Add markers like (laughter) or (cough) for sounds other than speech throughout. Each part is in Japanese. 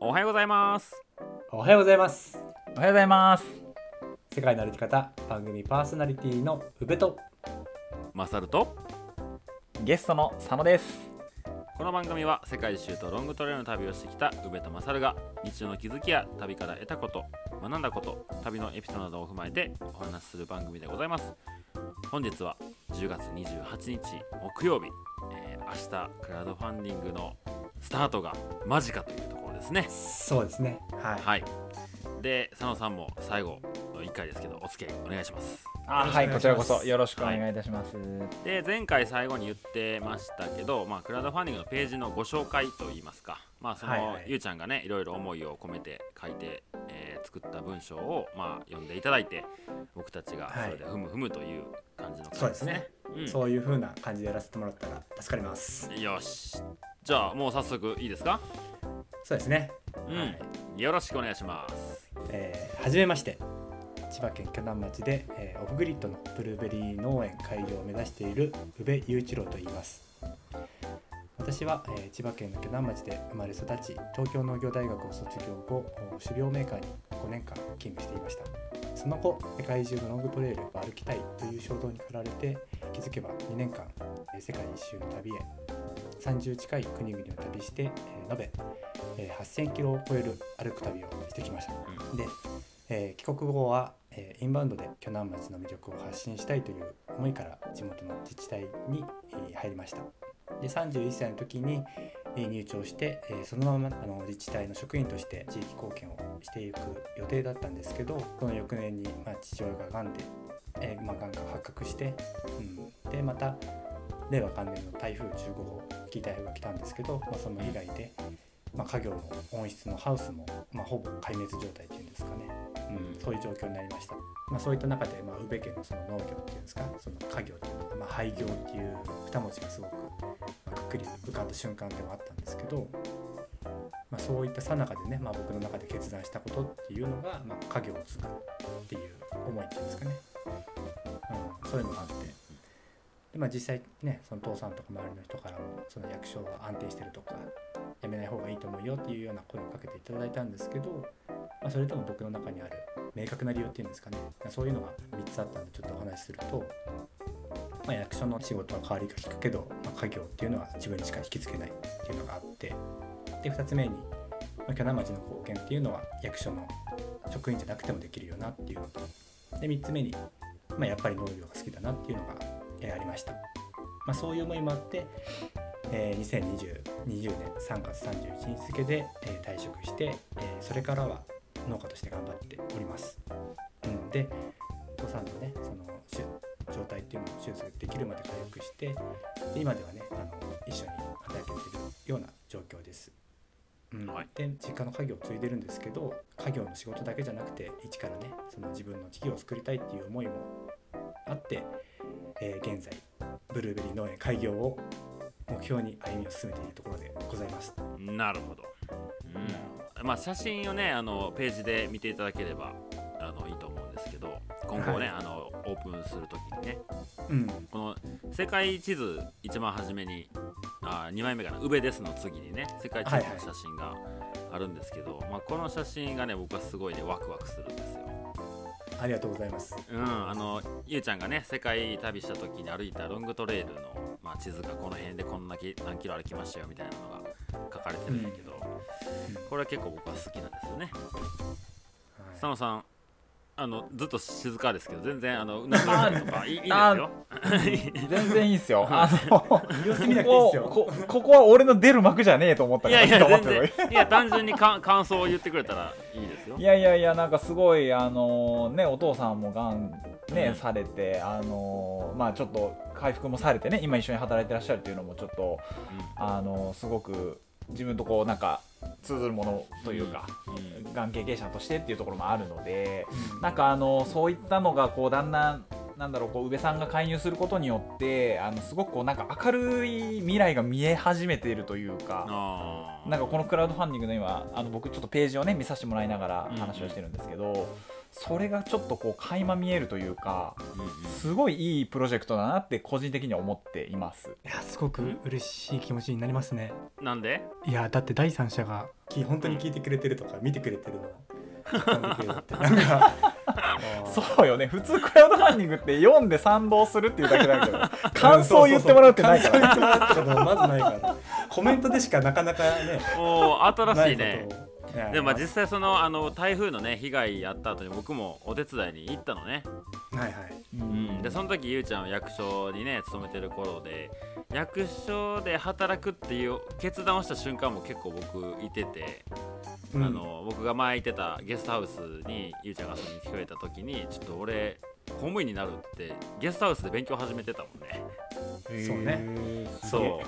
おはようございます。おはようございます。おはようございます。世界の歩き方番組パーソナリティの宇部と。マサルと。ゲストの佐野です。この番組は世界一周とロングトレイルの旅をしてきた宇部とマサルが日常の気づきや旅から得たこと学んだこと旅のエピソードなどを踏まえてお話しする番組でございます。本日は10月28日木曜日、えー明日クラウドファンディングのスタートが間近というところですね。そうですね。はい、はい。で佐野さんも最後の1回ですけどお付き合いお願いします。あはいこちらこそよろしくお願いいたします、で前回最後に言ってましたけど、まあ、クラウドファンディングのページのご紹介といいますか、まあそのはいはい。ゆうちゃんがねいろいろ思いを込めて書いて、えー作った文章を、まあ、読んでいただいて僕たちがそれでふむふむという感じのそうですね、うん。そういう風な感じでやらせてもらったら助かります。よし。じゃあもう早速いいですか、そうですね、うん。はい。よろしくお願いします。えーはじめまして。千葉県鋸南町で、えーオフグリッドのブルーベリー農園開業を目指している宇部雄一郎と言います。私は、えー千葉県の鋸南町で生まれ育ち東京農業大学を卒業後種苗メーカーに5年間勤務していました。その後世界中のロングトレイルを歩きたいという衝動に駆られて気づけば2年間えー世界一周の旅へ30近い国々を旅して、えー延べ、えー8000キロを超える歩く旅をしてきました、で、えー帰国後は、えーインバウンドで鋸南町の魅力を発信したいという思いから地元の自治体に、えー入りました。で31歳の時に、えー入庁して、えーそのままあの自治体の職員として地域貢献をしていく予定だったんですけどその翌年に、まあ、父親ががんで、えーまあ、が発覚して、うん、でまた令和元年の台風15号大きい台風が来たんですけど、まあ、その以外で、まあ、家業の温室のハウスも、まあ、ほぼ壊滅状態っていうんですかね、うん、そういう状況になりました、まあ、そういった中で、まあ、宇部家のその農業っていうんですかその家業っていうのが、まあ、廃業っていう二文字がすごく、まあ、くっくり浮かんだ瞬間でもあったんですけど、まあ、そういったさなかでね、まあ、僕の中で決断したことっていうのが、まあ、家業を継ぐっていう思いっていうんですかね、うん、そういうのがあって。で、まあ、実際ねその父さんとか周りの人からもその役所は安定してるとかやめない方がいいと思うよっていうような声をかけていただいたんですけど、まあ、それとも僕の中にある明確な理由っていうんですかね。そういうのが3つあったんでちょっとお話しすると、まあ、役所の仕事は変わりが利くけど、まあ、家業っていうのは自分にしか引きつけないっていうのがあって。で2つ目に、まあ、町の貢献っていうのは役所の職員じゃなくてもできるよなっていうのと。で3つ目に、まあ、やっぱり農業が好きだなっていうのが、えーありました、まあ、そういう思いもあって、えー2020 20年3月31日付で、えー退職して、えーそれからは農家として頑張っております、うん、でお父さんのねその状態っていうのを手術できるまで回復してで今ではねあの一緒に働けてるような状況です。で実家の家業を継いでるんですけど家業の仕事だけじゃなくて一からねその自分の事業を作りたいっていう思いもあって、えー現在ブルーベリー農園開業を目標に歩みを進めているところでございます。なるほど、うん。まあ、写真をねあのページで見ていただければあのいいと思うんですけど今後ね、はい。あのオープンするときにね。うん、この世界地図一番初めにあ2枚目かな「宇部です」の次にね世界地図の写真があるんですけど、まあ、この写真がね僕はすごいねワクワクするんですよ。ありがとうございます。うん、あのゆうちゃんがね世界旅した時に歩いたロングトレイルの、まあ、地図がこの辺でこんなき何キロ歩きましたよみたいなのが書かれてるんだけど、これは結構僕は好きなんですよね。佐野さんあのずっと静かですけど全然あのうなずいたりとかいいいいですよ。(laughs) 全然いいっすよ。あの様子見なくていいっすよ。ここは俺の出る幕じゃねえと思ったからいやいや全然いや単純にか感想を言ってくれたらいいですよ。い。やいやいやなんかすごいあのねお父さんもがんね、うん。されてあのまあちょっと回復もされてね今一緒に働いてらっしゃるっていうのもちょっとあのすごく自分とこうなんか通ずるものというか、がん。経験者としてっていうところもあるので、うん。なんかあのそういったのがこうだんだんなんだろうこう宇部さんが介入することによってあのすごくこうなんか明るい未来が見え始めているというか。なんかこのクラウドファンディングの今あの僕ちょっとページをね見させてもらいながら話をしてるんですけど、それがちょっとこう垣間見えるというかすごいいいプロジェクトだなって個人的には思っています。いやすごく嬉しい気持ちになりますね。なんで？いやだって第三者がき本当に聞いてくれてるとか見てくれてるのを実感できるって。なんか (laughs) そうよね。普通クラウドファンディングって読んで賛同するっていうだけだけど (laughs) 感想を言ってもらうってないから。感想言ってもらうってこ (laughs) とまずないからコメントでしかなかなかねおお新しいなねでもまあ実際そのあの台風のね被害やった後に僕もお手伝いに行ったのね、はいはい。うん、でその時ゆうちゃんは役所にね勤めてる頃で役所で働くっていう決断をした瞬間も結構僕いてて、うん。あの僕が前行ってたゲストハウスにゆうちゃんが遊びに来てくれた時にちょっと俺公務員になるってゲストハウスで勉強始めてたもんねそうね。そ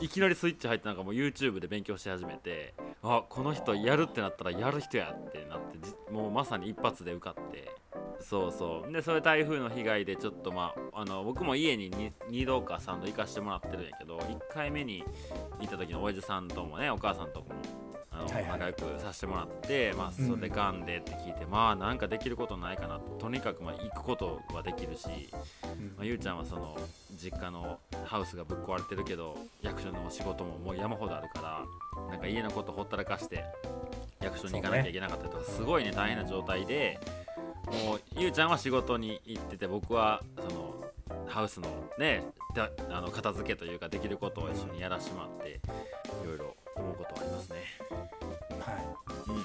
う (laughs) いきなりスイッチ入ってなんかもう YouTube で勉強し始めてあこの人やるってなったらやる人やってなってじもうまさに一発で受かって。そうそう。でそれ台風の被害でちょっとまああの僕も家に 2, 2度か3度行かしてもらってるんやけど1回目に行った時の親父さんともねお母さんともあの、はいはい。仲良くさせてもらって、まあ、うん。それがんでって聞いて、まあなんかできることないかな。とにかくまあ行くことはできるし、うん。まあ、ゆうちゃんはその実家のハウスがぶっ壊れてるけど役所の仕事ももう山ほどあるからなんか家のことほったらかして役所に行かなきゃいけなかったりとか、すごいね大変な状態でもうゆうちゃんは仕事に行ってて僕はそのハウスのねだあの片付けというかできることを一緒にやらせてもらっていろいろ思うことはありますね。はい。うん、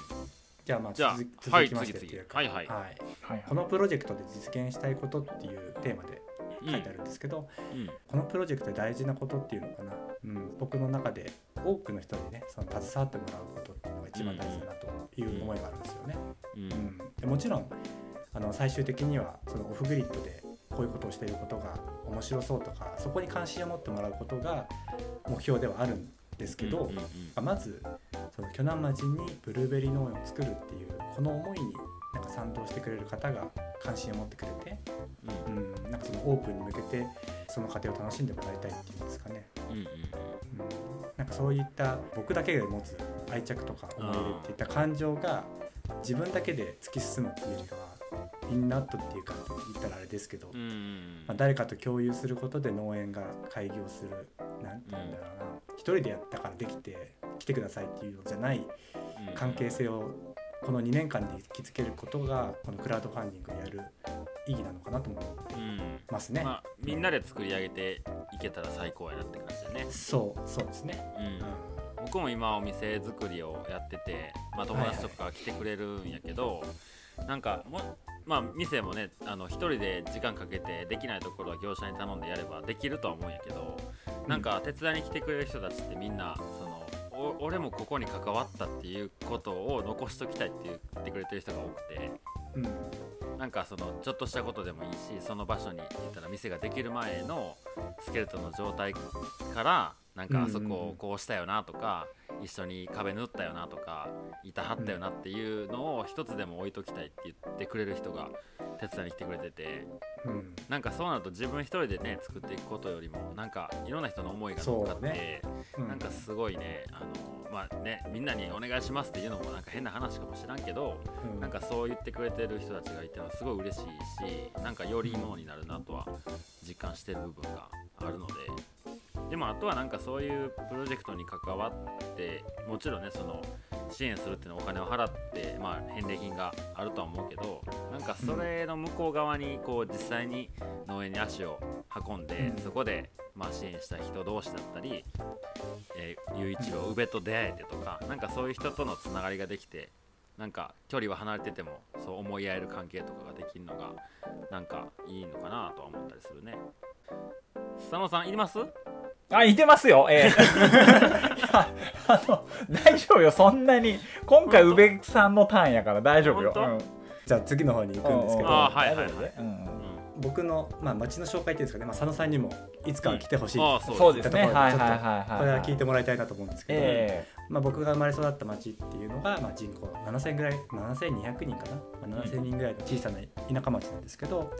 じゃあまあじゃあ続きはい続きましてっていうか。はいはい。はい。はいこのプロジェクトで実現したいことっていうテーマでうん。書いてあるんですけど、うん。このプロジェクトで大事なことっていうのかな、うん、僕の中で多くの人にねその携わってもらうことっていうのが一番大事だなという思いがあるんですよね。うん。うん、でもちろんあの最終的にはそのオフグリッドでこういうことをしていることが面白そうとかそこに関心を持ってもらうことが目標ではあるんですけど、うんうんうん。まずその鋸南町にブルーベリー農園を作るっていうこの思いになんか賛同してくれる方が関心を持ってくれて、うん。うん、なんかそのオープンに向けてその過程を楽しんでもらいたいっていうんですかね、うんうんうん、なんかそういった僕だけが持つ愛着とか思い入れっていった感情が自分だけで突き進むっていうよりかはみんなとっていうか言ったらあれですけど、うんうんまあ、誰かと共有することで農園が開業するなんて言うんだろう。な、一人でやったからできて来てくださいっていうのじゃないうん。関係性をこの2年間で築けることがこのクラウドファンディングをやる意義なのかなと思ってうん。ますね。まあ、みんなで作り上げていけたら最高やなって感じだね、そうそうですね。うん。うん。僕も今お店作りをやってて、まあ、友達とかが来てくれるんやけど、なんかもまあ店もねあの一人で時間かけてできないところは業者に頼んでやればできるとは思うんやけどなんか手伝いに来てくれる人たちってみんなそのお俺もここに関わったっていうことを残しときたいって言ってくれてる人が多くてうん。なんかそのちょっとしたことでもいいしその場所に行ったら店ができる前のスケルトンの状態からなんかあそこをこうしたよなとか、一緒に壁塗ったよなとか板張ったよなっていうのを一つでも置いときたいって言ってくれる人が手伝いに来てくれててうん。なんかそうなると自分一人でね作っていくことよりもなんかいろんな人の思いが乗っかって、ね。うん。なんかすごいねあのまあねみんなにお願いしますっていうのもなんか変な話かもしらんけどうん。なんかそう言ってくれてる人たちがいてのはすごい嬉しいしなんかよりいいものになるなとは実感してる部分があるのででもあとはなんかそういうプロジェクトに関わってもちろんねその支援するっていうのはお金を払って、まあ、返礼品があるとは思うけどなんかそれの向こう側にこう実際に農園に足を運んで、うん。そこでまあ支援した人同士だったり、えー、雄一郎宇部と出会えてとかなんかそういう人とのつながりができてなんか距離は離れててもそう思い合える関係とかができるのがなんかいいのかなとは思ったりするね。佐野さんいります？あ、いてますよ。ええ。い (laughs) やあの、大丈夫よ、そんなに。今回、宇部さんのターンやから大丈夫よ。本当？うん。じゃあ次の方に行くんですけど、あはいはいはい。僕の、まあ、町の紹介っていうんですかね、まあ、佐野さんにもいつかは来てほしい、ああそうですね。これは聞いてもらいたいなと思うんですけど、えまあ、僕が生まれ育った町っていうのが、まあ、人口7000ぐらい7200人かな、まあ、7000人ぐらいの小さな田舎町なんですけど、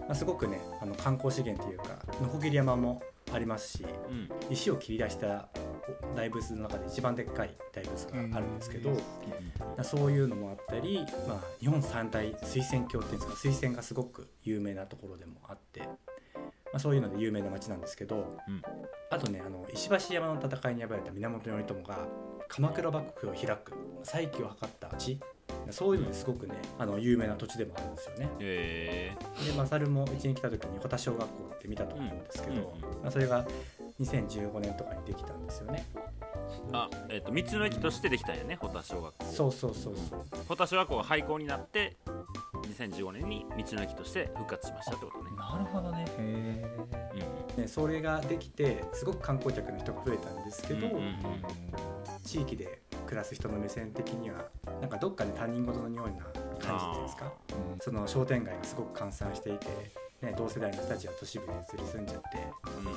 まあ、すごくねあの観光資源というかのこぎり山もありますしうん。石を切り出した大仏の中で一番でっかい大仏があるんですけど、そういうのもあったり、まあ、日本三大水仙峡っていうんですか水仙がすごく有名なところでもあって、まあ、そういうので有名な町なんですけど、うん。あとねあの石橋山の戦いに敗れた源頼朝が鎌倉幕府を開く再起を図った地そういうのですごくねあの有名な土地でもあるんですよね。へえでマサルもうちに来た時に保田小学校って見たと思うんですけど、うんうんまあ、それが2015年とかにできたんですよね。あえっ、と道の駅としてできたんやね保田小学校。そうそうそうそう。保田小学校が廃校になって2015年に道の駅として復活しましたってことね。なるほどね。へうんね、それができてすごく観光客の人が増えたんですけど、うんうんうん。地域で暮らす人の目線的にはなんかどっかで他人事のような感じっていうんですか？えその商店街がすごく閑散していて、ね、同世代の人たちは都市部に移り住んじゃってうんうん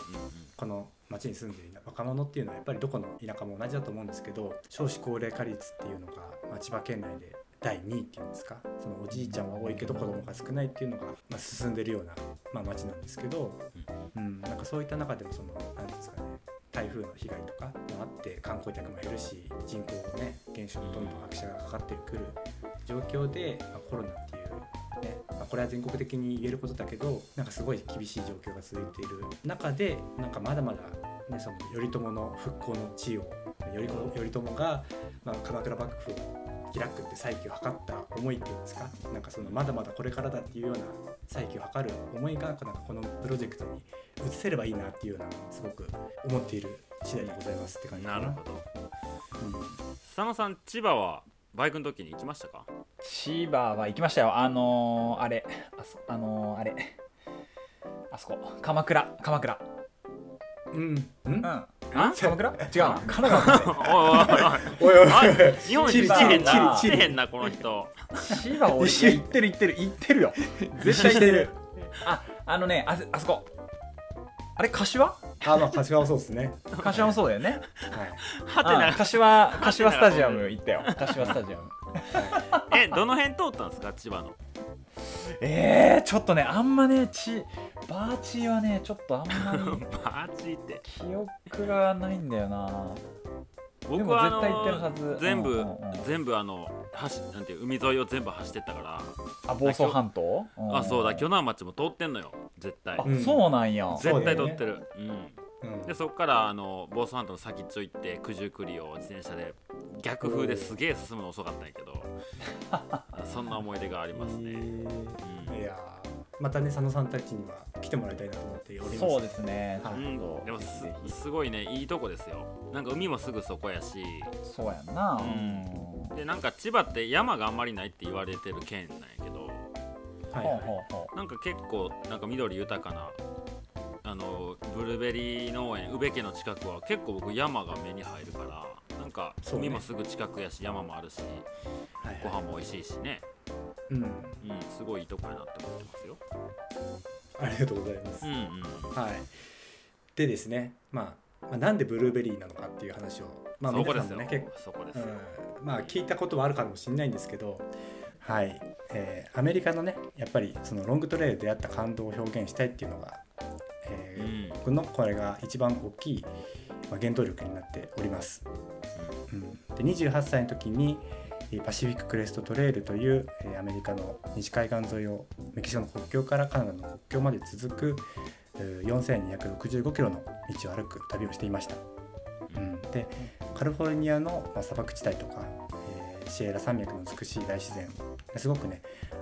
この町に住んでいる若者っていうのはやっぱりどこの田舎も同じだと思うんですけど少子高齢化率っていうのが、まあ、千葉県内で第2位っていうんですか？そのおじいちゃんは多いけど子供が少ないっていうのが、まあ、進んでるような、まあ、町なんですけど、うん、なんかそういった中でもその何ですか風の被害とかもあって観光客も減るし人口のね減少どんどん拍車がかかってくる状況で、まあ、コロナっていうね、まあ、これは全国的に言えることだけどなんかすごい厳しい状況が続いている中でなんかまだまだ、ね、その頼朝の復興の地位を頼朝が、まあ、鎌倉幕府を開くって再起を図った思いっていうんですか？なんかそのまだまだこれからだっていうような再起を図る思いがなんかこのプロジェクトに移せればいいなっていうようなすごく思っている次第でございますって感じかな。なるほど。うん。佐野さん千葉はバイクの時に行きましたか？千葉は行きましたよ。あのー、あれ。あそあのー、あれ。あそこ。鎌倉。鎌倉。うん、うん。うん。あ？鎌倉？(laughs) 違う。な神奈川おいおいおいおいおい。あ日本に来てへんな。チリ来てへんなこの人。千葉俺行ってる行ってる。行ってるよ。絶対行ってる。ああのねああそこあれ柏？(laughs) あ、まあ、柏はそうですね。(laughs) 柏もそうだよね。はてな。あ柏柏スタジアム行ったよ。(laughs) 柏スタジアム。えどの辺通ったんですか千葉の？えー、ちょっとねあんまねちバーチーはねちょっとあんまりバーチーって。記憶がないんだよな僕はあでも絶対行ってるはず。の全部、うんうんうん全部あの橋なんていう海沿いを全部走ってったから。あ房総半島？あそうだ日鋸南町も通ってんのよ絶対。あうんそうなんや。絶対通ってる、うん。うん。でそこからあの房総半島の先っちょ行って九十九里を自転車で逆風ですげえ進むの遅かったんやけど。(laughs) そんな思い出がありますね、うん。いやーまたね佐野さんたちには来てもらいたいなと思っております。そうですね。はい。うん。でもすごいねいいとこですよ。なんか海もすぐそこやし。そうやんな。ううん。んでなんか千葉って山があんまりないって言われてる県なんやけど。はいはい。なんか結構なんか緑豊かなあのブルーベリー農園宇部家の近くは結構僕山が目に入るからなんか海もすぐ近くやし山もあるしはいご飯も美味しいしね。うん。うんすごいいいとこやなって思ってますよ。ありがとうございます、うんうんはい。でですね、まあ、まあなんでブルーベリーなのかっていう話をまあそ皆さんもね結構そこですよ、うん。まあ聞いたことはあるかもしれないんですけどはい、えーアメリカのねやっぱりそのロングトレイルで出会った感動を表現したいっていうのが、えーうん。僕のこれが一番大きい、まあ、原動力になっております。うん、で28歳の時にパシフィッククレストトレイルという、アメリカの西海岸沿いをメキシコの国境からカナダの国境まで続く4265キロの道を歩く旅をしていました。うん、でカリフォルニアの、砂漠地帯とか、えシエラ山脈の美しい大自然すごくね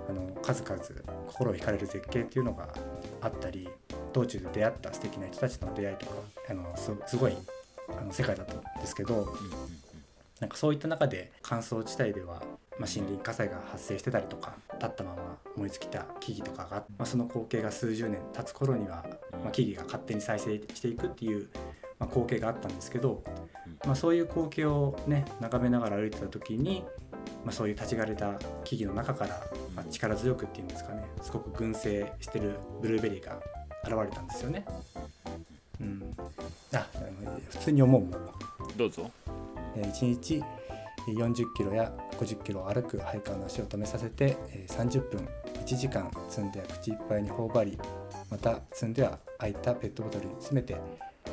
あの数々心を惹かれる絶景っていうのがあったり道中で出会った素敵な人たちとの出会いとかあのすすごいあの世界だったんですけどなんかそういった中で乾燥地帯では、まあ、森林火災が発生してたりとか立ったまま燃え尽きた木々とかが、まあ、その光景が数十年経つ頃には、まあ、木々が勝手に再生していくっていう、まあ、光景があったんですけど、まあ、そういう光景をね眺めながら歩いてた時に、まあ、そういう立ち枯れた木々の中から、まあ、力強くっていうんですかねすごく群生してるブルーベリーが現れたんですよね。うん、あ普通に思うもん。どうぞ。えー1日40キロや50キロ歩くハイカーの足を止めさせてえー30分1時間積んでは口いっぱいに頬張りまた積んでは空いたペットボトルに詰めて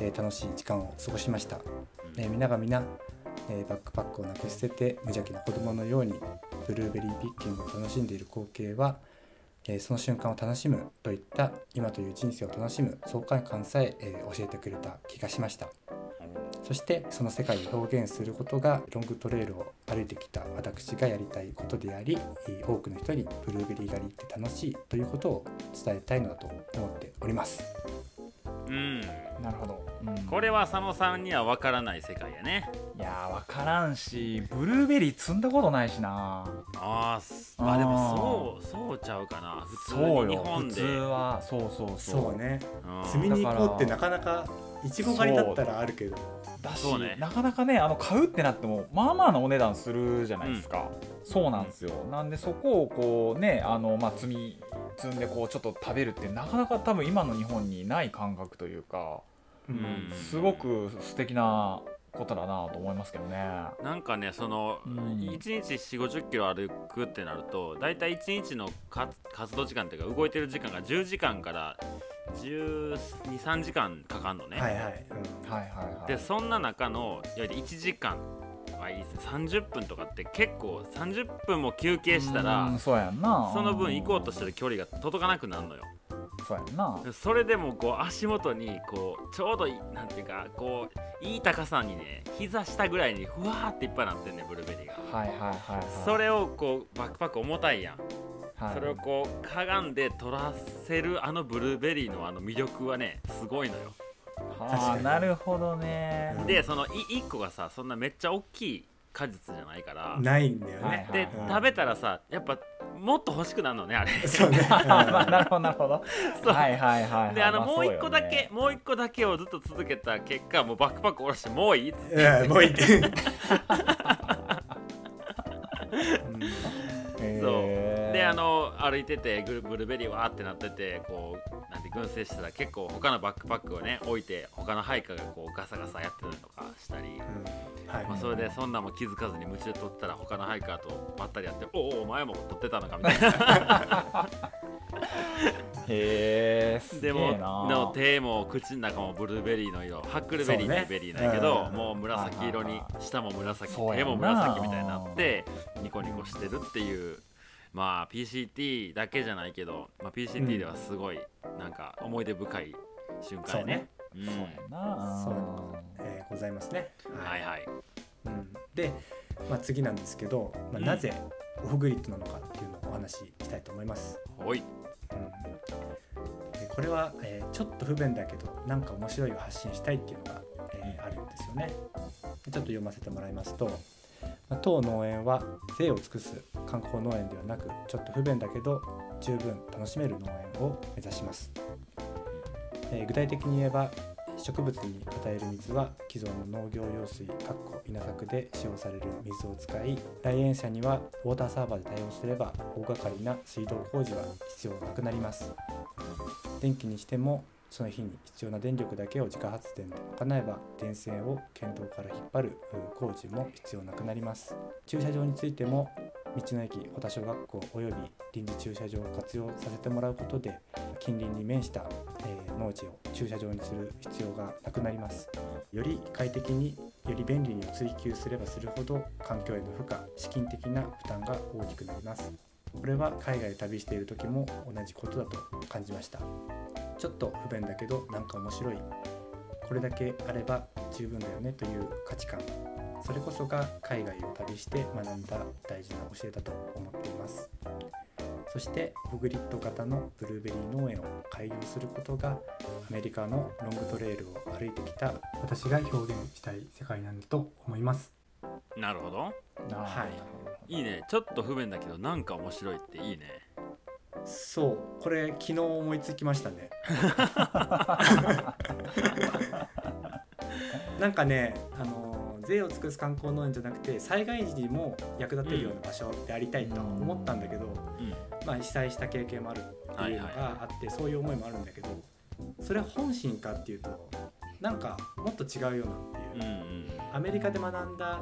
えー楽しい時間を過ごしました、えー皆が皆、えーバックパックをなくし捨てて無邪気な子供のようにブルーベリーピッキングを楽しんでいる光景は、えその瞬間を楽しむといった今という人生を楽しむ爽快感さええ教えてくれた気がしました。そしてその世界を表現することがロングトレイルを歩いてきた私がやりたいことであり多くの人にブルーベリー狩りって楽しいということを伝えたいのだと思っております。うん。なるほど、うん。これは佐野さんには分からない世界やね。いやー分からんしブルーベリー積んだことないしな。ああでもそうそうちゃうかな。普通そうに日本で。よ普通はそうそうそう。そうね。みに行こうってなかなかいちご狩りだったらあるけど。だし、そうね。なかなかねあの買うってなってもまあまあなお値段するじゃないですか、そうなんですよ。なんでそこをこうねあの、まあ、積み積んでこうちょっと食べるってなかなか多分今の日本にない感覚というかうん。うんすごく素敵なことだなと思いますけどね。なんかねその、うん。1日4 5 0キロ歩くってなると大体1日のか活動時間っていうか動いてる時間が10時間から1 2 3時間かかんのね、はいはい、はいはいはい。でそんな中のいわゆる1時間はいいですね。30分とかって結構30分も休憩したうらんそうやんな。その分行こうとしてる距離が届かなくなるのよそうやんな。それでもこう足元にこうちょうどいいなんていうかこういい高さにね膝下ぐらいにふわーっていっぱいなってんねブルーベリーが、はいはいはいはい。それをこうバックパック重たいやん、はい。それをこうかがんで取らせるあのブルーベリーのあの魅力はねすごいのよ。確かに。はあなるほどね。うん。でその1個がさそんなめっちゃ大きい果実じゃないから。ないんだよね、はいはいでうん食べたらさやっぱもっと欲しくなるのねあれ。そうね、(laughs) まあなるほどなるほど。そう。はいはいはいはい。であのまもう一個だけ、もう一個だけをずっと続けた結果もうバックパック下ろしてもういい？っつって。うんもういい。(laughs) (laughs) って、へーであの歩いててグルブルーベリーわーってなっててこうなんて群生したら結構他のバックパックをね置いて他の配下がこうガサガサやってたりとかしたり、うん。はい。まあ、それでそんなんも気づかずに夢中で撮ってたら他のハイカーとばったりやって「おおお前も撮ってたのか」みたいな。(laughs) へえでも手も口の中もブルーベリーの色ハックルベリーそうね。ってベリーなんやけど、うん。もう紫色にはいはいはい下も紫手も紫みたいになってニコニコしてるっていうまあ PCT だけじゃないけど、まあ、PCT ではすごいなんか思い出深い瞬間やね。うんそうやなそうえーございますね。はいはい。うん、で、まあ、次なんですけど、まあ、うんなぜオフグリッドなのかっていうのをお話ししたいと思います。ほい。うん、でこれは、えーちょっと不便だけどなんか面白いを発信したいっていうのが、えーあるんですよね。でちょっと読ませてもらいますと、まあ、当農園は贅を尽くす観光農園ではなくちょっと不便だけど十分楽しめる農園を目指します。えー具体的に言えば植物に与える水は既存の農業用水かっこ稲作で使用される水を使い来園者にはウォーターサーバーで対応すれば大掛かりな水道工事は必要なくなります電気にしてもその日に必要な電力だけを自家発電で賄えば電線を県道から引っ張る工事も必要なくなります。駐車場についても道の駅保田小学校および臨時駐車場を活用させてもらうことで近隣に面した、え農地を駐車場にする必要がなくなります。より快適により便利に追求すればするほど環境への負荷資金的な負担が大きくなります。これは海外で旅している時も同じことだと感じました。ちょっと不便だけどなんか面白いこれだけあれば十分だよねという価値観それこそが海外を旅して学んだ大事な教えだと思っていますそしてオフグリッド型のブルーベリー農園を開業することがアメリカのロングトレイルを歩いてきた私が表現したい世界なんだと思いますなるほど。はいいいね。ちょっと不便だけどなんか面白いっていいね。そうこれ昨日思いつきましたね。(laughs) なんかねあの税を尽くす観光農園じゃなくて災害時にも役立てるような場所でありたいとは思ったんだけど、うん。まあ、被災した経験もあるっていうのはいがあって、そういう思いもあるんだけどそれは本心かっていうとなんかもっと違うようなっていう、うんうん。アメリカで学んだ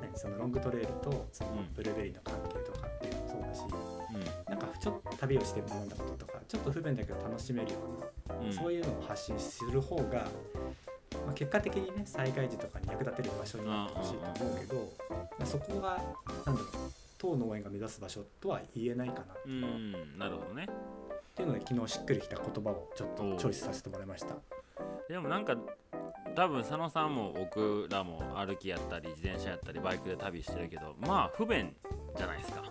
何そのロングトレイルとそのうん。ブルーベリーの関係ちょっと旅をして学んだこととかちょっと不便だけど楽しめるような、んうん。そういうのを発信する方が、まあ、結果的にね災害時とかに役立てる場所になってほしいと思うけど、まあ、そこがなんだろう当農園が目指す場所とは言えないかなっうんなるほどね。ていうので昨日しっくりきた言葉をちょっとチョイスさせてもらいました。でもなんか多分佐野さんも僕らも歩きやったり自転車やったりバイクで旅してるけどまあ不便じゃないですか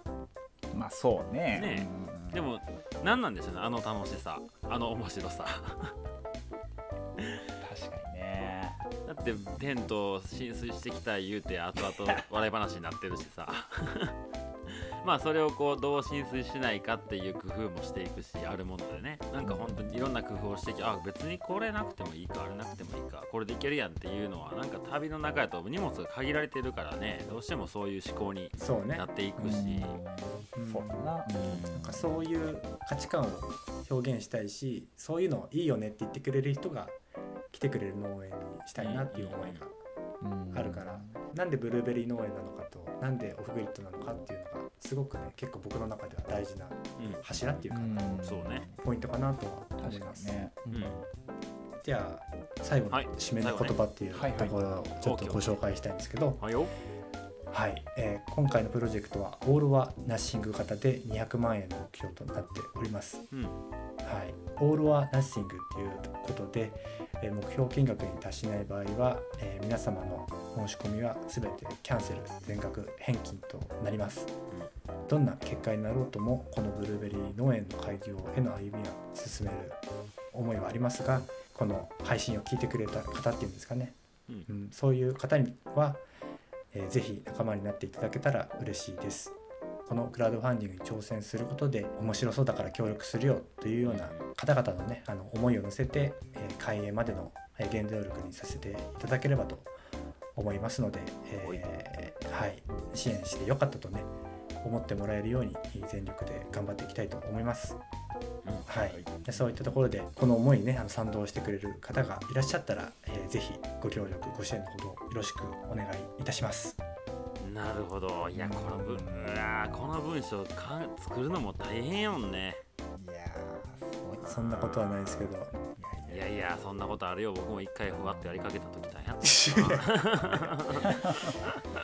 まあそうね。ねうん。でも何なんでしょうねあの楽しさ。あの面白さ。確かにね。だってテント浸水してきた言うて後々笑い話になってるしさまあそれをこうどう浸水しないかっていう工夫もしていくしあるものでね。なんか本当にいろんな工夫をしてきてあ別にこれなくてもいいかあれなくてもいいかこれでいけるやんっていうのはなんか旅の中やと荷物が限られてるからねどうしてもそういう思考にそうね。なっていくし、うん。そうだな。なんかそういう価値観を表現したいしそういうのいいよねって言ってくれる人が来てくれる農園にしたいなっていう思いがうんあるから、なんでブルーベリー農園なのかとなんでオフグリッドなのかっていうのがすごくね結構僕の中では大事なうん柱っていうか、うん。そうね。ポイントかなとは思います。にね。うん。じゃあ最後のはい。締めの言葉っていうところをちょっと。ご紹介したいんですけど、はいよはい、えー今回のプロジェクトはオールはナッシング型で200万円の目標となっております。うんはい、オールはナッシングっていうことで、えー目標金額に達しない場合は、えー皆様の申し込みは全てキャンセル全額返金となります。どんな結果になろうともこのブルーベリー農園の開業への歩みは進める思いはありますがこの配信を聞いてくれた方っていうんですかね、うんうん、そういう方には、えーぜひ仲間になっていただけたら嬉しいです。このクラウドファンディングに挑戦することで面白そうだから協力するよというような方々のねあの思いを乗せて、えー開園までの原動力にさせていただければと思いますので、えーはい、支援してよかったとね思ってもらえるように全力で頑張っていきたいと思います。うんはい、でそういったところでこの思いにねあの賛同してくれる方がいらっしゃったら、えーぜひご協力ご支援のほどよろしくお願いいたします。なるほど。いやこの文うわーこの文章かん作るのも大変やもんね。いやそんなことはないですけど、いやいやそんなことあるよ。僕も一回ふわっとやりかけた時大変やっ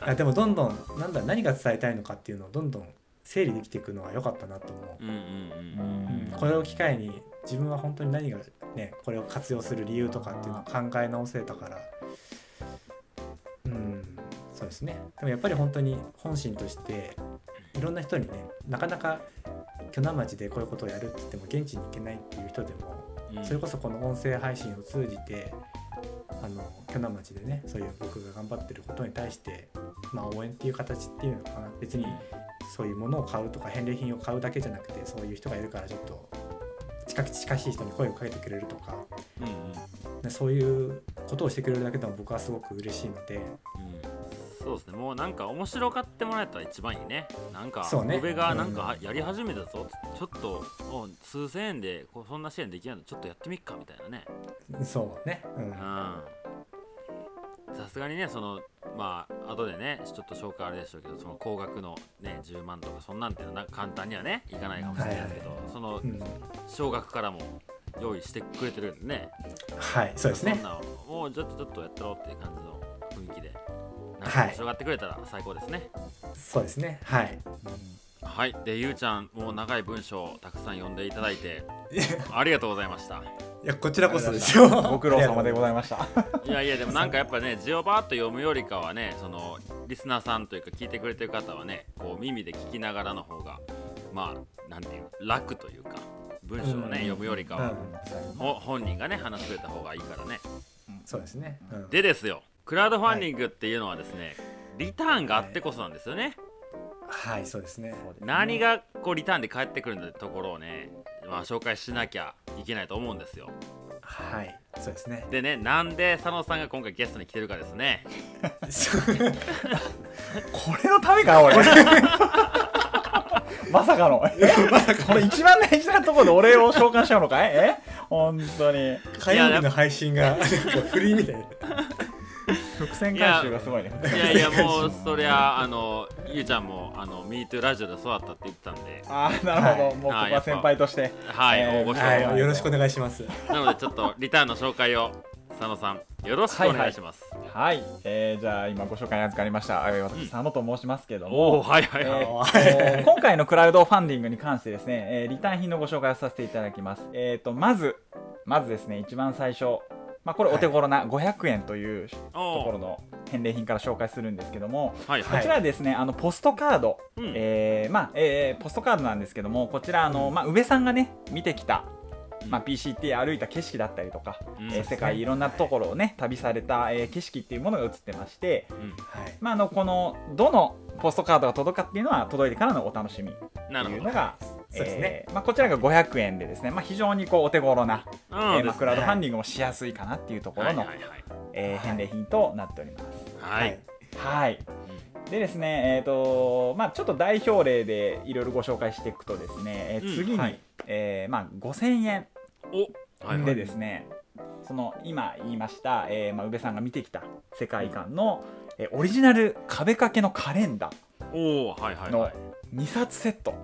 たあでもどんどんなんだ何が伝えたいのかっていうのをどんどん整理できていくのは良かったなと思う。うんうんううん。ん、これを機会に自分は本当に何がねこれを活用する理由とかっていうのを考え直せたから。うんそうですね。でもやっぱり本当に本心としていろんな人にねなかなか鋸南町でこういうことをやるって言っても現地に行けないっていう人でもうん。それこそこの音声配信を通じてあの鋸南町でねそういう僕が頑張ってることに対して、まあ、応援っていう形っていうのかな。別にそういうものを買うとか返礼品を買うだけじゃなくてそういう人がいるからちょっと近く近しい人に声をかけてくれるとかうんうん。でそういうことをしてくれるだけでも僕はすごく嬉しいので。うん。そうですね。もうなんか面白がってもらえたら一番いいね。なんかそうね。がなんかやり始めたぞ。ちょっとお数千円でこうそんな支援できないのちょっとやってみっかみたいなね。そうね、うん。うん。さすがにねそのまあ後でねちょっと紹介あれでしょうけどその高額のね10万とかそんなんていうのはな簡単にはねいかないかもしれないですけど、そのうん、少額からも用意してくれてるんでね。はいそうですね。そんなんもうちょっとちょっとやってろっていう感じの雰囲気でなんはい。か面白がってくれたら最高ですね。そうですね。はい。はい、でゆうちゃんもう長い文章をたくさん読んでいただいてありがとうございましたいやこちらこそですよ。ご苦労様でございました。いやいやでもなんかやっぱね字をバーッと読むよりかはねそのリスナーさんというか聞いてくれてる方はねこう耳で聞きながらの方がまあなんていう楽というか文章をね、うん。読むよりかは、うん。ほ本人がね話してくれた方がいいからね。そうですね、うん、でですよクラウドファンディングっていうのはですね、リターンがあってこそなんですよね、はい。そうですね。何がこうリターンで返ってくるんだってところをね、まあ、紹介しなきゃいけないと思うんですよ。はい。そうですね。でねなんで佐野さんが今回ゲストに来てるかですね。(laughs) これのためか俺。(laughs) まさかの。これ一番大事なところで俺を召喚しちゃうのかい？え？本当に。火曜日の配信がフリーみたい。な伏線回収がすごいね。いやいやもうそりゃあのゆうちゃんもあの MeToo ラジオで育ったって言ってたんで。ああなるほど、はいもうここは先輩として。はい、えー大御所、はいよろしくお願いします。なのでちょっとリターンの紹介を佐野さんよろしくお願いします、はい、えーじゃあ今ご紹介に預かりました、えー私佐野と申しますけどおおも、はいはいはい、えーと今回のクラウドファンディングに関してですね、えーリターン品のご紹介をさせていただきます。えー、とまずまずですね一番最初、まあ、これお手頃な500円というところの返礼品から紹介するんですけども、はいこちらはですね、あのポストカード、うん。えーまあえーポストカードなんですけどもこちらあの、まあ、宇部さんがね見てきた、まあ、PCT 歩いた景色だったりとか、うん。えー世界いろんなところをね旅された、えー景色っていうものが映ってまして、うんはい。まあ、あのこのどのポストカードが届くかっていうのは届いてからのお楽しみってなるほど。いうのが、そうですね。えーまあ、こちらが500円でですね、まあ、非常にこうお手頃な、うんえーまあ、クラウドファンディングもしやすいかなっていうところの、はいはいはい。えー返礼品となっております。はい、はい。でですね、えーとまあ、ちょっと代表例でいろいろご紹介していくとですね、えーうん次に、はい。えーまあ、5000円おはいはい。でですね、その今言いました、えーまあ、宇部さんが見てきた世界観の、えーオリジナル壁掛けのカレンダーのはい2冊セット、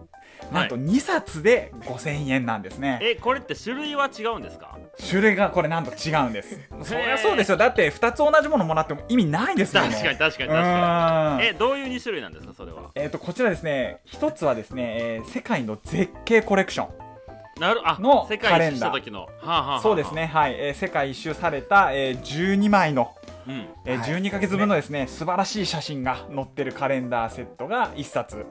なんと2冊で5000円なんですね、えこれって種類は違うんですか？種類がこれなんと違うんです。(laughs) そりゃそうですよ。だって2つ同じものもらっても意味ないですもん確かに確かに確うかに。えどういう2種類なんですかそれは？えー、とこちらですね一つはですね、えー世界の絶景コレクションの世界一周した時の。はあ、はあはあ、そうですね。はい、えー世界一周された、えー12枚の、うん。えーはい。12ヶ月分のですね素晴らしい写真が載ってるカレンダーセットが1冊。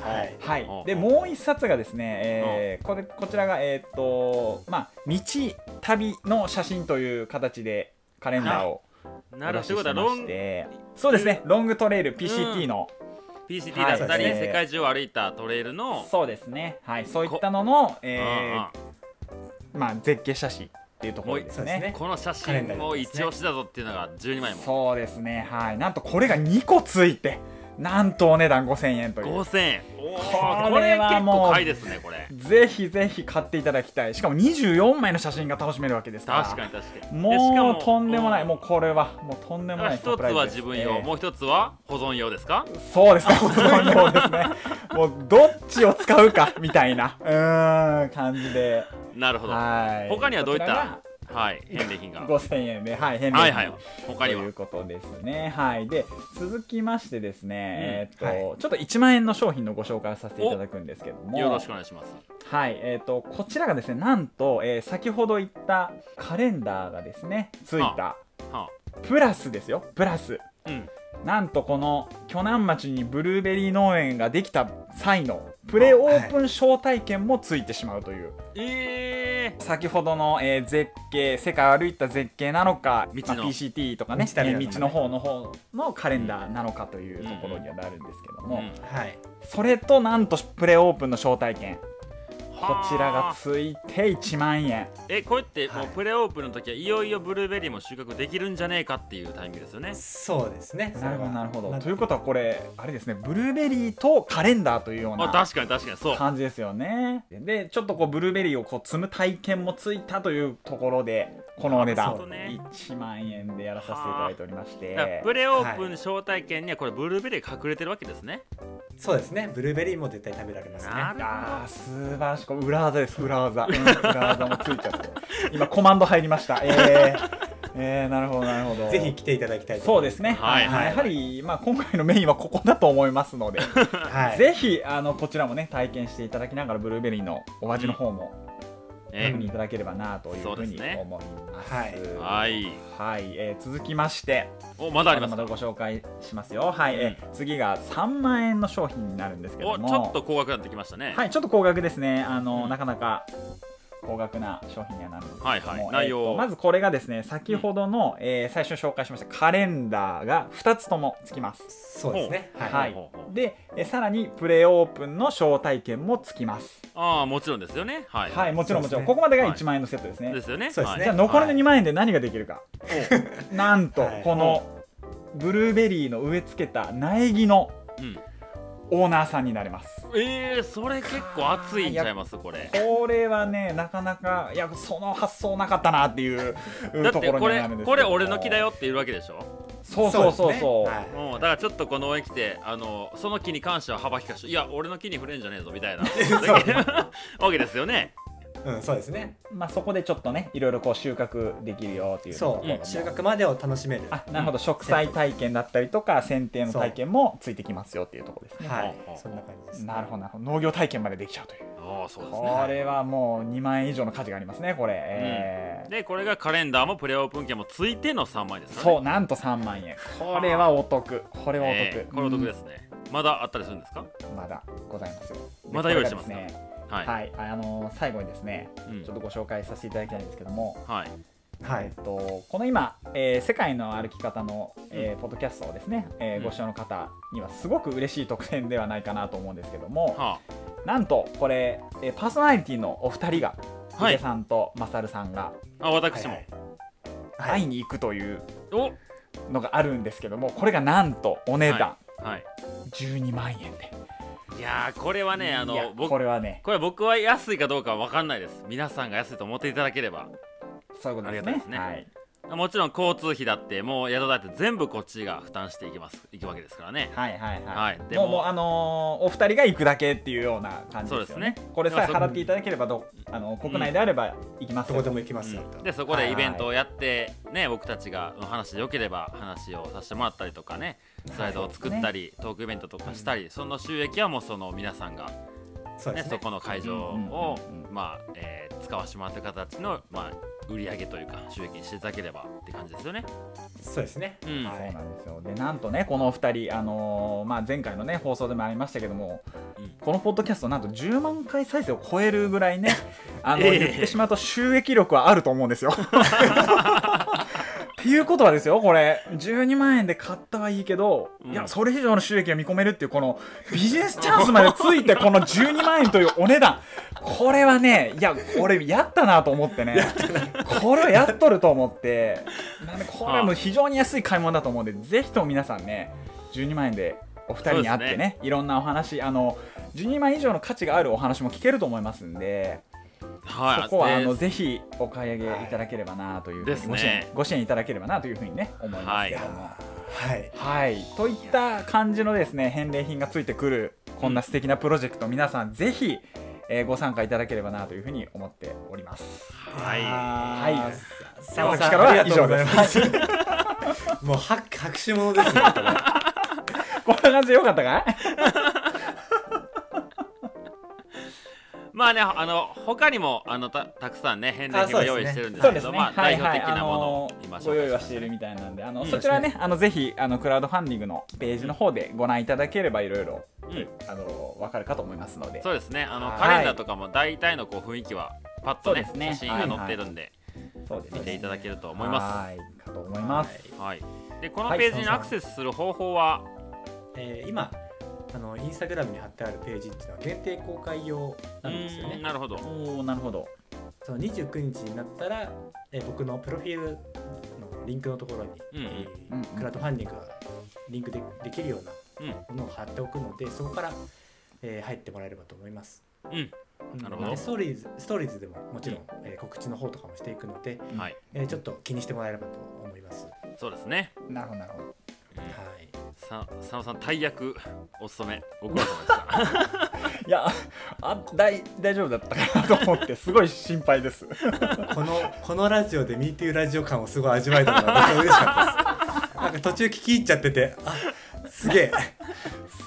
はい。はい。うんでもう1冊がですね、えーこれこちらがえっ、とまあ道旅の写真という形でカレンダーをなるほお出ししてまどそうですね。ロングトレイル PCT の、PCT だったり、はい世界中を歩いたトレイルのそうですね。はい。そういったのの、えーあまあ、絶景写真っていうところですね。ね。あこの写真も一押しだぞっていうのが12枚も。そうですね。はい。なんとこれが2個ついてなんとお値段5000円という。5000円。おこれれは結もう構買いですねこれ。ぜひぜひ買っていただきたい。しかも24枚の写真が楽しめるわけですから。確かに確かに。もうとんでもない、うん。もうこれはもうとんでもない一つは自分用、もう一つは保存用ですか？そうですね。保存用ですね。もうどっちを使うかみたいな。うーん感じで。なるほど。はい。他にはどういった？はい返礼品がが5000円ではい返礼品はいはい他にはということですね。はい。で、続きましてですね、えーっと、はいちょっと1万円の商品のご紹介をさせていただくんですけども、よろしくお願いしますはい。えーっと、こちらがですね、なんと、えー先ほど言ったカレンダーがですね、ついた、はあプラスですよ、プラス。うんなんとこの鋸南町にブルーベリー農園ができた際のプレオープン招待券もついてしまうという、えー。先ほどの、えー絶景世界を歩いた絶景なのか道の。まあ PCT とかね道ね。えー道の方の方のカレンダーなのかというところにはなるんですけども、うん。はい。それとなんとプレオープンの招待券こはあちらがついて1万円。えこうやってもはいうプレオープンの時はいよいよブルーベリーも収穫できるんじゃねえかっていうタイミングですよね。そうですね。なるほどなるほど。ということはこれあれですねブルーベリーとカレンダーというようなあ確かに確かにそう。感じですよね。でちょっとこうブルーベリーをこう摘む体験もついたというところでこのお値段。ね。1万円でやらさせていただいておりまして。プレオープン招待券にはこれブルーベリーが隠れてるわけですね。そうですね。ブルーベリーも絶対食べられますね。なるあー素晴らしい。これ裏技です。裏技、うん、裏技もついちゃって。(laughs) 今コマンド入りました。えー、えー、なるほどなるほど。ぜひ来ていただきたいそうですね、はいはい。やはり、まあ、今回のメインはここだと思いますので、(laughs) はい。ぜひあのこちらもね体験していただきながらブルーベリーのお味の方もえ確認いただければなというふうに思います。はい。はい。はいえー続きましておまだあります。まだかご紹介しますよ。はい、えー次が3万円の商品になるんですけども、おちょっと高額になってきましたね。はい、ちょっと高額ですね。あの、うん。なかなか高額な商品にはなるんですけども、はいはい。内容えーとまずこれがですね、先ほどの、えー最初に紹介しましたカレンダーが2つともつきます。そうですね。はい、はい。で、えーさらにプレオープンの招待券もつきます。ああもちろんですよね。はい。はい、もちろんもちろん、ね。ここまでがはい1万円のセットですね。ですよね。そうですね。じゃあ残りのはい2万円で何ができるか。なんとはい。このブルーベリーの植え付けた苗木のうんオーナーさんになります。えー、それ結構熱いんちゃいますこれ。これはねなかなかいやその発想なかったなっていうだってこれこれ俺の木だよって言うわけでしょ？そうそうそうそう。ね。はい。うん、だからちょっとこの応援来てあのその木に関しては幅利かしていや俺の木に触れんじゃねえぞみたいな。(laughs) (laughs) わけですよねうんそうですね。まあ、そこでちょっとねいろいろこう収穫できるよっていうとそう、も収穫までを楽しめる。あなるほど。植栽体験だったりとか剪定の体験もついてきますよっていうところですね。はい。ほうほうそんな感じです、なるほどなるほど。農業体験までできちゃうという。ああそうですね。これはもう2万円以上の価値がありますねこれ、えー。でこれがカレンダーもプレオープン券もついての3万円ですからね。そうなんと3万円。これはお得。これはお得、えーこれお得ですね、まだあったりするんですか？うんまだございますよ。まだ用意してますか？これがですねはい、はい、あの最後にですね、うん。ちょっとご紹介させていただきたいんですけども、はい。はい。えっと、この今、えー世界の歩き方の、えーポッドキャストをですね、えーうん。ご視聴の方にはすごく嬉しい特典ではないかなと思うんですけども、はなんとこれ、えーパーソナリティのお二人が、はい。井出さんとマサルさんがああ私も、はい会いに行くというお。のがあるんですけどもこれがなんとお値段。はい。12万円で、いやーこれはねあの僕これはね。これ僕は安いかどうかは分かんないです。皆さんが安いと思っていただければ。そういうことですね。ありがたいですね。はい。もちろん交通費だってもう宿代って全部こっちが負担していきますいくわけですからね。はいはいはい、はい。でももうあのーお二人が行くだけっていうような感じですよね。そうですね。これさえ払っていただければどあの国内であれば行きますよ、どこでも行きますよ、うん。でそこでイベントをやって、ね僕たちがの話でよければ話をさせてもらったりとかねスライドを作ったり、トークイベントとかしたり、その収益はもうその皆さんが、ねそそうですね。この会場を、まあえー使わせてもらった形の、まあ、売り上げというか収益にしていただければって感じですよね。そうですね、うん。はそうなんですよ。でなんとねこのお二人、あのーまあ、前回のね放送でもありましたけどもうん。このポッドキャストなんと10万回再生を超えるぐらいねあの、ええ。言ってしまうと収益力はあると思うんですよ。(laughs) っていうことはですよこれ。12万円で買ったはいいけど、うん。いやそれ以上の収益が見込めるっていうこのビジネスチャンスまでついてこの12万円というお値段。これはねいや俺やったなと思ってね。これはやっとると思って。なんでこれはもう非常に安い買い物だと思うんでぜひとも皆さんね12万円でお二人に会ってねそうですいろんなお話あの12万円以上の価値があるお話も聞けると思いますんで。はい、そこはあのでぜひお買い上げいただければなというふうにですね。ご支援ご支援いただければなというふうにね思いますけども。はい。はい、といった感じのですね返礼品がついてくるこんな素敵なプロジェクト、皆さんぜひ、えーご参加いただければなというふうに思っております。はい。はい。私からは以上です。(laughs) もう拍拍手ものですね (laughs) こんな感じでよかったかい？まあねあの他にもあのたたくさんね返礼品を用意してるんですそうですね。けどまあはいはい。代表的あなものをご用意はしているみたいなんで、あの、そちらはね、あのぜひあのクラウドファンディングのページの方でご覧いただければいろいろうんあのわかるかと思いますので。そうですね。あのはい。カレンダーとかも大体のこう雰囲気はパッとねね。写真が載ってるんで、そうですね。見ていただけると思います。はい、かと思います。はい、でこのページにアクセスする方法は、えー今あのインスタグラムに貼ってあるページっていうのは限定公開用なんですよね。なるほど。おお、なるほど。その29日になったら、えー僕のプロフィールのリンクのところに、うんうん。えーうんうんクラウドファンディングがリンクでできるようなうん。ものを貼っておくのでそこから、えー入ってもらえればと思います。うん。うん。なるほど。でストーリーズストーリーズでももちろん、えー告知の方とかもしていくので、はい。えーちょっと気にしてもらえればと思います。そうですね。なるほど、なるほど。さ佐野さん大役お務め (laughs) ご苦労様でしたいや、あ、大、大丈夫だったかなと思って、すごい心配です。(laughs) このこのラジオで MeToo ラジオ感をすごい味わえたのが僕は嬉しかったです。なんか途中聞き入っちゃってて、あすげえ。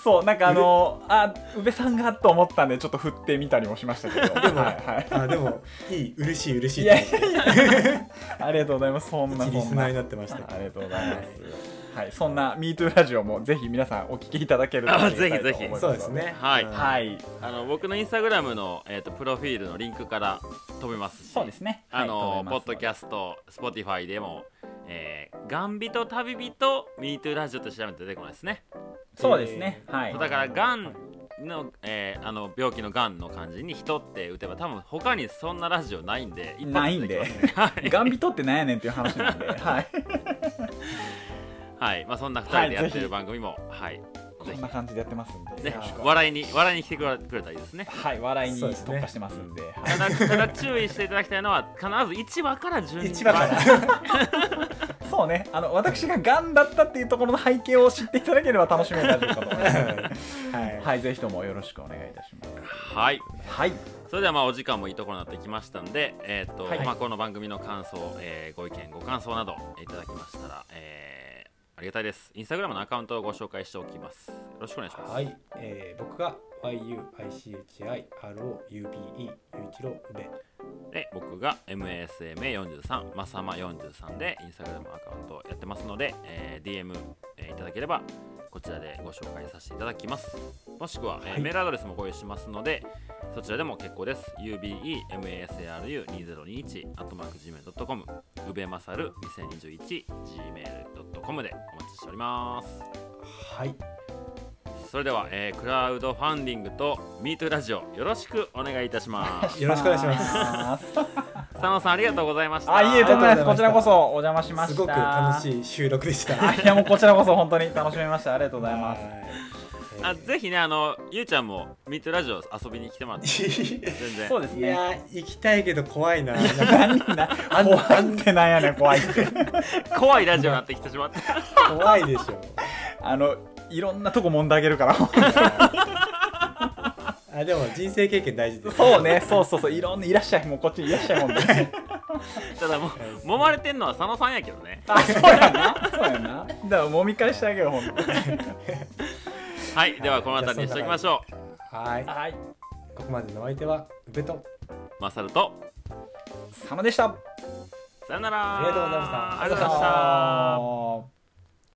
そう、なんかあの、あ、宇部さんがと思ったんで、ちょっと振ってみたりもしましたけど。でも、はい、はい。あでもいい嬉しい嬉しいいやいやいや、ありがとうございます。そんな、一リスナーにそんな。なってました。ありがとうございます。はい、そんな MeToo ラジオもぜひ皆さんお聞きいただけるとありがたいと思いますそうです。ね。はいうんはい、あの僕のインスタグラムの、えー、とプロフィールのリンクから飛べますしそうですね。あの、ポッドキャススト Spotify でも、えー、ガンビと旅人 MeToo ラジオと調べて出てこないですねト。そうですね。はい。だからがんの,、えーあの病気のがんの漢字に人って打てば多分他にそんなラジオないんで一発ないんで (laughs) はいガンビトってなんやねんっていう話なんで、はい。(laughs) はい。まあそんな2人でやってる番組もはい。こんな感じでやってますんで、ね。笑いに笑いに来てくれくれたらいいですね。はい、笑いに特化してますんで、はい。ただただ注意していただきたいのは必ず1話から12話一話から。(laughs) そうね。あの私ががんだったっていうところの背景を知っていただければ楽しめるかと思います。(laughs) はい、はい。ぜひともよろしくお願いいたします。はい。はい。それではまあお時間もいいところになってきましたんで、えーとはい。まあ、この番組の感想、えーご意見ご感想などいただきましたら、えーありがたいです。インスタグラムのアカウントをご紹介しておきます。よろしくお願いします、はい、えー僕が YUICHIROUBE ゆういちろうべ。で僕が MASMA43 まさま43でインスタグラムアカウントをやってますので、えー DM、えーいただければこちらでご紹介させていただきます。もしくは、えメールアドレスもご用意しますのでそちらでも結構です。Ubemasaru2021 アットマーク gmail.com うべまさる2021 gmail.com でお待ちしております。はいそれでは、えークラウドファンディングとミートラジオよろしくお願いいたします。(laughs) よろしくお願いします。す (laughs) 佐野さんありがとうございました。あいえとんでもないです。こちらこそお邪魔しました。すごく楽しい収録でした。あ (laughs) いやもうこちらこそ本当に楽しみました。ありがとうございます。はい。あぜひねあのゆうちゃんもミートラジオ遊びに来てもらって。全然。そうですね。いやー行きたいけど怖いな。何な怖い。ってなんやねん怖い。って怖いラジオになってきてしまって怖いでしょ。あのいろんなとこ揉んであげるから。(laughs) あでも人生経験大事ですそうね。そうそうそう。いろんないらっしゃいもうこっちにいらっしゃいもんで。(laughs) ただもう揉まれてんのは佐野さんやけどね。あそうやな。そうやな。だから揉み返してあげようほんと。(laughs) はいではこの辺りにしておきましょはい。はい。ここまでのお相手は宇部と。うマサルと。佐野でした。さよなら。ありがとうございました。ありがとうございました